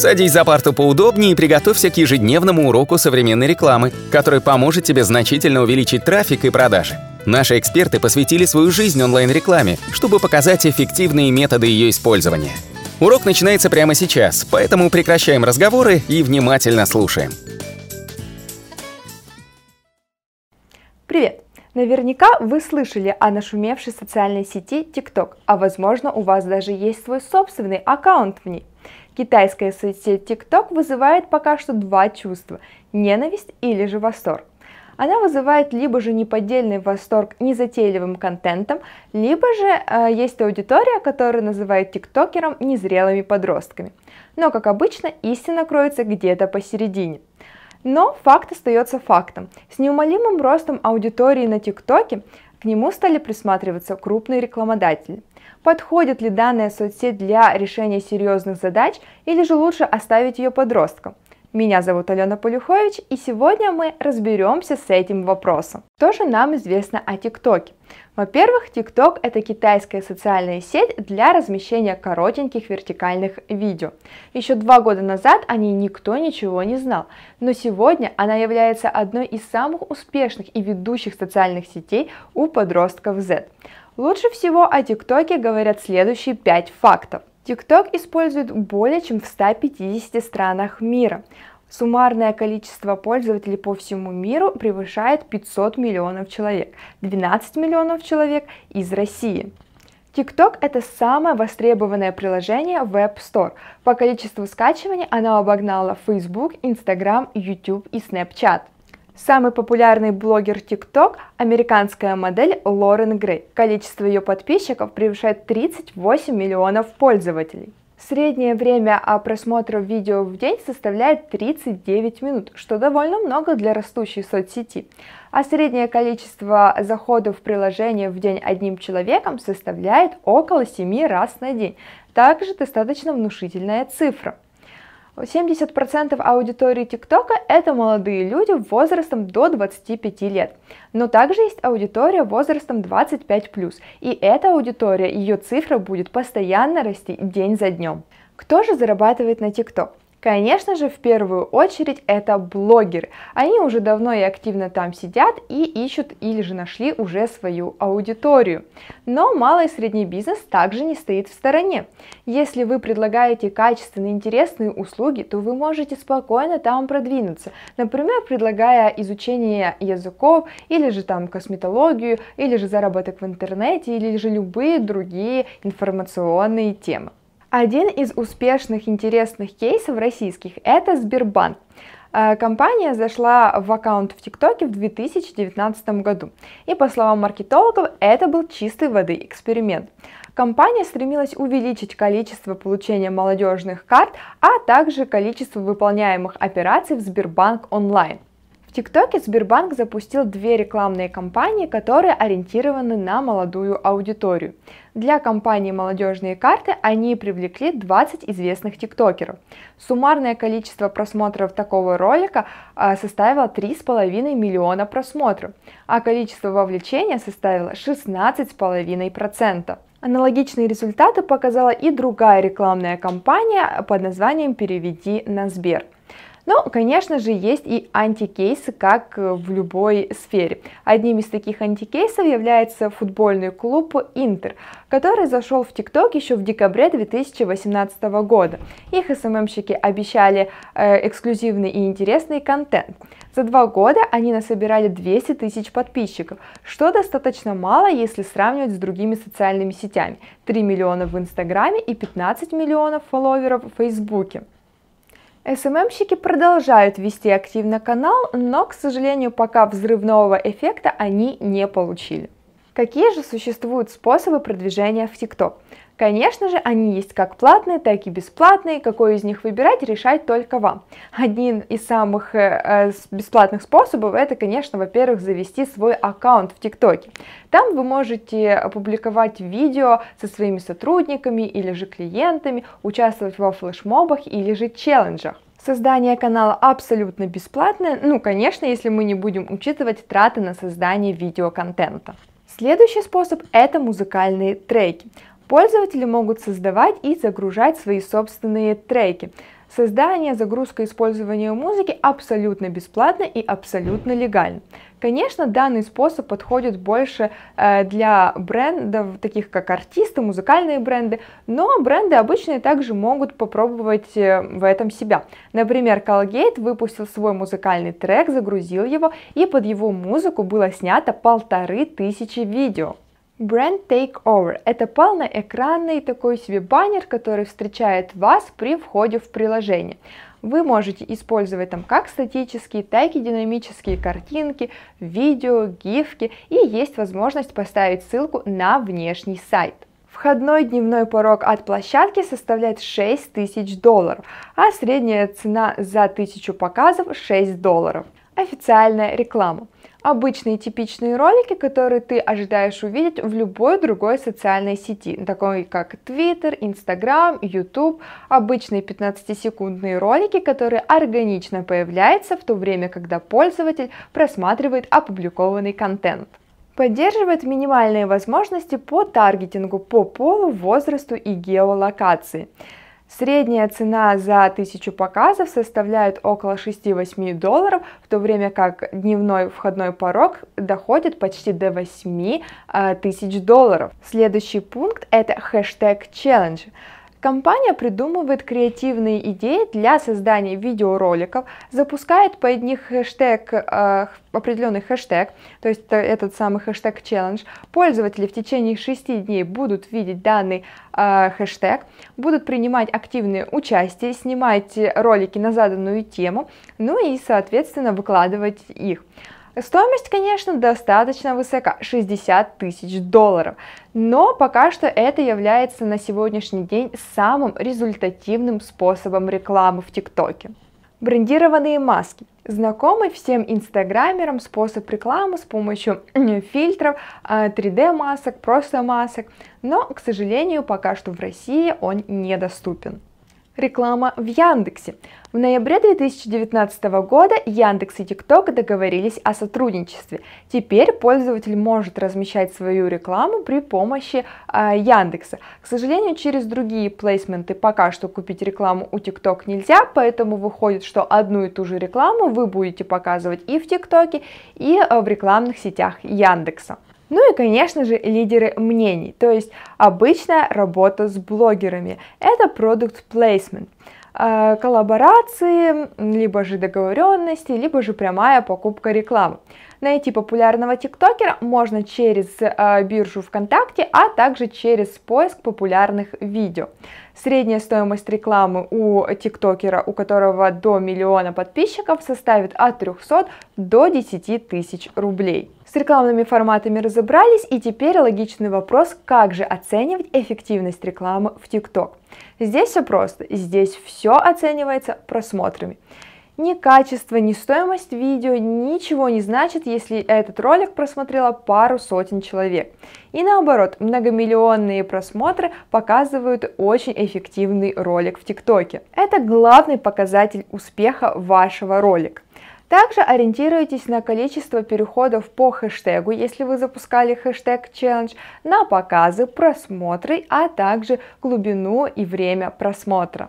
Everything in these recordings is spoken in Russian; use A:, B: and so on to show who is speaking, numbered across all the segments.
A: Садись за парту поудобнее и приготовься к ежедневному уроку современной рекламы, который поможет тебе значительно увеличить трафик и продажи. Наши эксперты посвятили свою жизнь онлайн-рекламе, чтобы показать эффективные методы ее использования. Урок начинается прямо сейчас, поэтому прекращаем разговоры и внимательно слушаем.
B: Привет! Наверняка вы слышали о нашумевшей социальной сети TikTok, а возможно у вас даже есть свой собственный аккаунт в ней. Китайская соцсеть TikTok вызывает пока что два чувства – ненависть или же восторг. Она вызывает либо же неподдельный восторг незатейливым контентом, либо же э, есть аудитория, которая называет тиктокером незрелыми подростками. Но, как обычно, истина кроется где-то посередине. Но факт остается фактом. С неумолимым ростом аудитории на ТикТоке к нему стали присматриваться крупные рекламодатели. Подходит ли данная соцсеть для решения серьезных задач или же лучше оставить ее подросткам? Меня зовут Алена Полюхович, и сегодня мы разберемся с этим вопросом. Что же нам известно о ТикТоке? Во-первых, ТикТок – это китайская социальная сеть для размещения коротеньких вертикальных видео. Еще два года назад о ней никто ничего не знал, но сегодня она является одной из самых успешных и ведущих социальных сетей у подростков Z. Лучше всего о ТикТоке говорят следующие пять фактов. TikTok используют более чем в 150 странах мира. Суммарное количество пользователей по всему миру превышает 500 миллионов человек, 12 миллионов человек из России. TikTok – это самое востребованное приложение в App Store. По количеству скачиваний оно обогнало Facebook, Instagram, YouTube и Snapchat. Самый популярный блогер TikTok – американская модель Лорен Грей. Количество ее подписчиков превышает 38 миллионов пользователей. Среднее время просмотра видео в день составляет 39 минут, что довольно много для растущей соцсети. А среднее количество заходов в приложение в день одним человеком составляет около 7 раз на день. Также достаточно внушительная цифра. 70% аудитории ТикТока – это молодые люди возрастом до 25 лет. Но также есть аудитория возрастом 25+, и эта аудитория, ее цифра будет постоянно расти день за днем. Кто же зарабатывает на ТикТок? Конечно же, в первую очередь это блогеры. Они уже давно и активно там сидят и ищут или же нашли уже свою аудиторию. Но малый и средний бизнес также не стоит в стороне. Если вы предлагаете качественные, интересные услуги, то вы можете спокойно там продвинуться. Например, предлагая изучение языков, или же там косметологию, или же заработок в интернете, или же любые другие информационные темы. Один из успешных интересных кейсов российских – это Сбербанк. Э, компания зашла в аккаунт в ТикТоке в 2019 году. И по словам маркетологов, это был чистой воды эксперимент. Компания стремилась увеличить количество получения молодежных карт, а также количество выполняемых операций в Сбербанк онлайн. В ТикТоке Сбербанк запустил две рекламные кампании, которые ориентированы на молодую аудиторию. Для компании «Молодежные карты» они привлекли 20 известных тиктокеров. Суммарное количество просмотров такого ролика а, составило 3,5 миллиона просмотров, а количество вовлечения составило 16,5%. Аналогичные результаты показала и другая рекламная кампания под названием «Переведи на Сбер». Но, конечно же, есть и антикейсы, как в любой сфере. Одним из таких антикейсов является футбольный клуб Интер, который зашел в ТикТок еще в декабре 2018 года. Их СММщики обещали э, эксклюзивный и интересный контент. За два года они насобирали 200 тысяч подписчиков, что достаточно мало, если сравнивать с другими социальными сетями. 3 миллиона в Инстаграме и 15 миллионов фолловеров в Фейсбуке. СММщики продолжают вести активно канал, но, к сожалению, пока взрывного эффекта они не получили. Какие же существуют способы продвижения в TikTok? Конечно же, они есть как платные, так и бесплатные. Какой из них выбирать, решать только вам. Один из самых э, э бесплатных способов это, конечно, во-первых, завести свой аккаунт в ТикТоке. Там вы можете опубликовать видео со своими сотрудниками или же клиентами, участвовать во флешмобах или же челленджах. Создание канала абсолютно бесплатное, ну, конечно, если мы не будем учитывать траты на создание видеоконтента. Следующий способ – это музыкальные треки. Пользователи могут создавать и загружать свои собственные треки. Создание, загрузка, использование музыки абсолютно бесплатно и абсолютно легально. Конечно, данный способ подходит больше э, для брендов, таких как артисты, музыкальные бренды, но бренды обычные также могут попробовать э, в этом себя. Например, Colgate выпустил свой музыкальный трек, загрузил его, и под его музыку было снято полторы тысячи видео. Brand Takeover – это полноэкранный такой себе баннер, который встречает вас при входе в приложение. Вы можете использовать там как статические, так и динамические картинки, видео, гифки и есть возможность поставить ссылку на внешний сайт. Входной дневной порог от площадки составляет 6 тысяч долларов, а средняя цена за 1000 показов 6 долларов. Официальная реклама – обычные типичные ролики, которые ты ожидаешь увидеть в любой другой социальной сети, такой как Twitter, Instagram, YouTube, обычные 15-секундные ролики, которые органично появляются в то время, когда пользователь просматривает опубликованный контент. Поддерживает минимальные возможности по таргетингу по полу, возрасту и геолокации. Средняя цена за тысячу показов составляет около 6-8 долларов, в то время как дневной входной порог доходит почти до 8 э, тысяч долларов. Следующий пункт это хэштег challenge. Компания придумывает креативные идеи для создания видеороликов, запускает под них хэштег, э, определенный хэштег, то есть этот самый хэштег челлендж. Пользователи в течение 6 дней будут видеть данный э, хэштег, будут принимать активное участие, снимать ролики на заданную тему, ну и, соответственно, выкладывать их. Стоимость, конечно, достаточно высока, 60 тысяч долларов, но пока что это является на сегодняшний день самым результативным способом рекламы в ТикТоке. Брендированные маски. Знакомый всем инстаграмерам способ рекламы с помощью фильтров, 3D а, просто масок, но, к сожалению, пока что в России он недоступен. Реклама в Яндексе. В ноябре 2019 года Яндекс и ТикТок договорились о сотрудничестве. Теперь пользователь может размещать свою рекламу при помощи э, Яндекса. К сожалению, через другие плейсменты пока что купить рекламу у ТикТок нельзя, поэтому выходит, что одну и ту же рекламу вы будете показывать и в ТикТоке, и э, в рекламных сетях Яндекса. Ну и, конечно же, лидеры мнений, то есть обычная работа с блогерами. Это продукт placement а, коллаборации, либо же договоренности, либо же прямая покупка рекламы. Найти популярного тиктокера можно через э, биржу ВКонтакте, а также через поиск популярных видео. Средняя стоимость рекламы у тиктокера, у которого до миллиона подписчиков, составит от 300 до 10 тысяч рублей. С рекламными форматами разобрались, и теперь логичный вопрос, как же оценивать эффективность рекламы в ТикТок. Здесь все просто, здесь все оценивается просмотрами. Ни качество, ни стоимость видео ничего не значит, если этот ролик просмотрело пару сотен человек. И наоборот, многомиллионные просмотры показывают очень эффективный ролик в ТикТоке. Это главный показатель успеха вашего ролика. Также ориентируйтесь на количество переходов по хэштегу, если вы запускали хэштег челлендж, на показы, просмотры, а также глубину и время просмотра.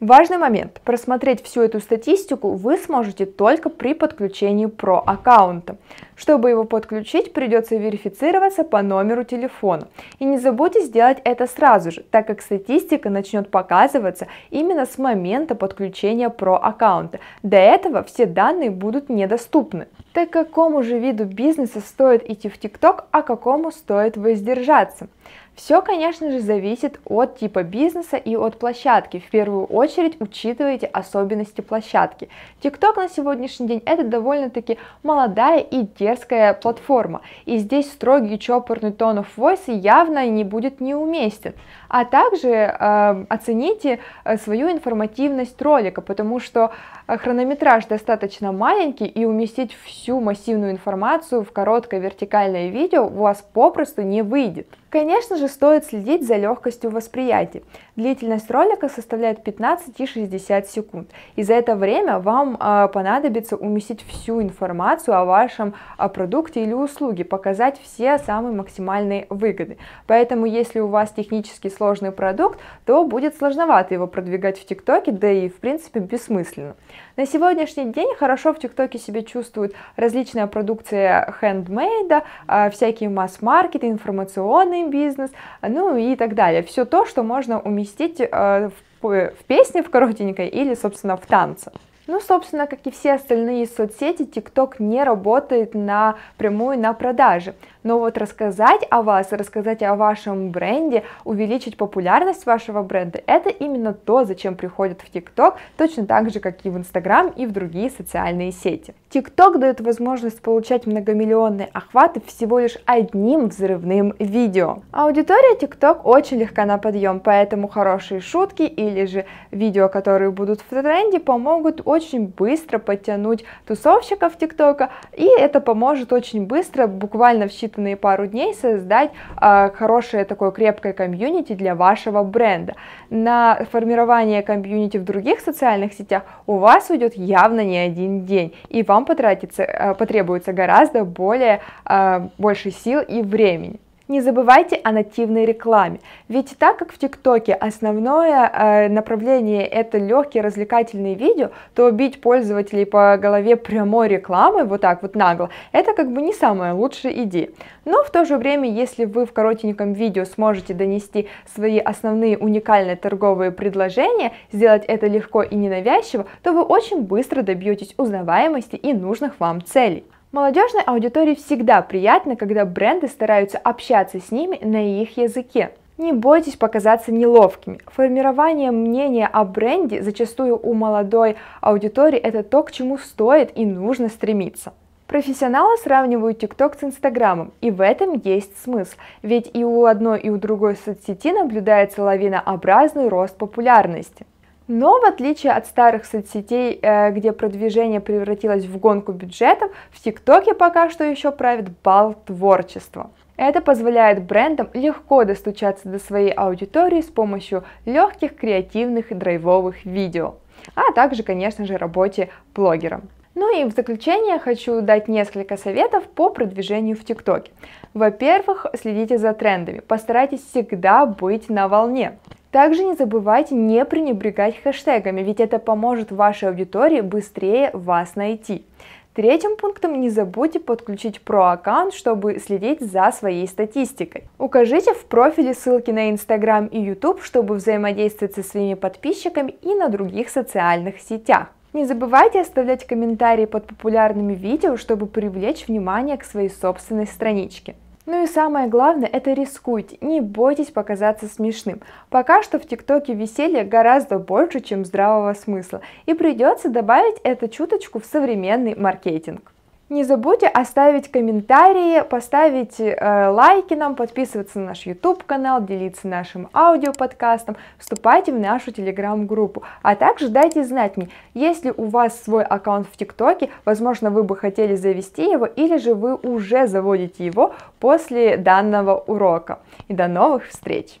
B: Важный момент. Просмотреть всю эту статистику вы сможете только при подключении про аккаунта. Чтобы его подключить, придется верифицироваться по номеру телефона. И не забудьте сделать это сразу же, так как статистика начнет показываться именно с момента подключения про аккаунта. До этого все данные будут недоступны. Так какому же виду бизнеса стоит идти в ТикТок, а какому стоит воздержаться? Все, конечно же, зависит от типа бизнеса и от площадки. В первую очередь учитывайте особенности площадки. TikTok на сегодняшний день это довольно-таки молодая и дерзкая платформа. И здесь строгий чопорный тон of voice явно не будет неуместен. А также э, оцените э, свою информативность ролика, потому что э, хронометраж достаточно маленький и уместить всю массивную информацию в короткое вертикальное видео у вас попросту не выйдет. Конечно же, стоит следить за легкостью восприятия. Длительность ролика составляет 15 и 60 секунд. И за это время вам э, понадобится уместить всю информацию о вашем о продукте или услуге, показать все самые максимальные выгоды. Поэтому, если у вас технически сложный продукт, то будет сложновато его продвигать в ТикТоке, да и в принципе бессмысленно. На сегодняшний день хорошо в ТикТоке себя чувствует различная продукция хендмейда, всякие масс-маркеты, информационный бизнес, ну и так далее. Все то, что можно уместить э, в, песне в коротенькой или, собственно, в танце. Ну, собственно, как и все остальные соцсети, TikTok не работает напрямую на продаже. Но вот рассказать о вас, рассказать о вашем бренде, увеличить популярность вашего бренда, это именно то, зачем приходят в TikTok, точно так же, как и в Instagram и в другие социальные сети. TikTok дает возможность получать многомиллионные охваты всего лишь одним взрывным видео. Аудитория TikTok очень легка на подъем, поэтому хорошие шутки или же видео, которые будут в тренде, помогут очень быстро подтянуть тусовщиков ТикТока, и это поможет очень быстро, буквально в считанные пару дней, создать э, хорошее такое крепкое комьюнити для вашего бренда. На формирование комьюнити в других социальных сетях у вас уйдет явно не один день, и вам потратится, э, потребуется гораздо более, э, больше сил и времени. Не забывайте о нативной рекламе, ведь так как в ТикТоке основное э, направление это легкие развлекательные видео, то бить пользователей по голове прямой рекламой, вот так вот нагло, это как бы не самая лучшая идея. Но в то же время, если вы в коротеньком видео сможете донести свои основные уникальные торговые предложения, сделать это легко и ненавязчиво, то вы очень быстро добьетесь узнаваемости и нужных вам целей. Молодежной аудитории всегда приятно, когда бренды стараются общаться с ними на их языке. Не бойтесь показаться неловкими. Формирование мнения о бренде зачастую у молодой аудитории это то, к чему стоит и нужно стремиться. Профессионалы сравнивают TikTok с Инстаграмом, и в этом есть смысл, ведь и у одной, и у другой соцсети наблюдается лавинообразный рост популярности. Но в отличие от старых соцсетей, э, где продвижение превратилось в гонку бюджетов, в ТикТоке пока что еще правит бал творчества. Это позволяет брендам легко достучаться до своей аудитории с помощью легких, креативных и драйвовых видео, а также, конечно же, работе блогером. Ну и в заключение хочу дать несколько советов по продвижению в ТикТоке. Во-первых, следите за трендами, постарайтесь всегда быть на волне. Также не забывайте не пренебрегать хэштегами, ведь это поможет вашей аудитории быстрее вас найти. Третьим пунктом не забудьте подключить про-аккаунт, чтобы следить за своей статистикой. Укажите в профиле ссылки на Instagram и YouTube, чтобы взаимодействовать со своими подписчиками и на других социальных сетях. Не забывайте оставлять комментарии под популярными видео, чтобы привлечь внимание к своей собственной страничке. Ну и самое главное, это рискуйте, не бойтесь показаться смешным. Пока что в ТикТоке веселья гораздо больше, чем здравого смысла, и придется добавить эту чуточку в современный маркетинг. Не забудьте оставить комментарии, поставить э, лайки нам, подписываться на наш YouTube канал, делиться нашим аудиоподкастом, вступайте в нашу телеграм-группу. А также дайте знать мне, если у вас свой аккаунт в ТикТоке, возможно, вы бы хотели завести его, или же вы уже заводите его после данного урока. И до новых встреч!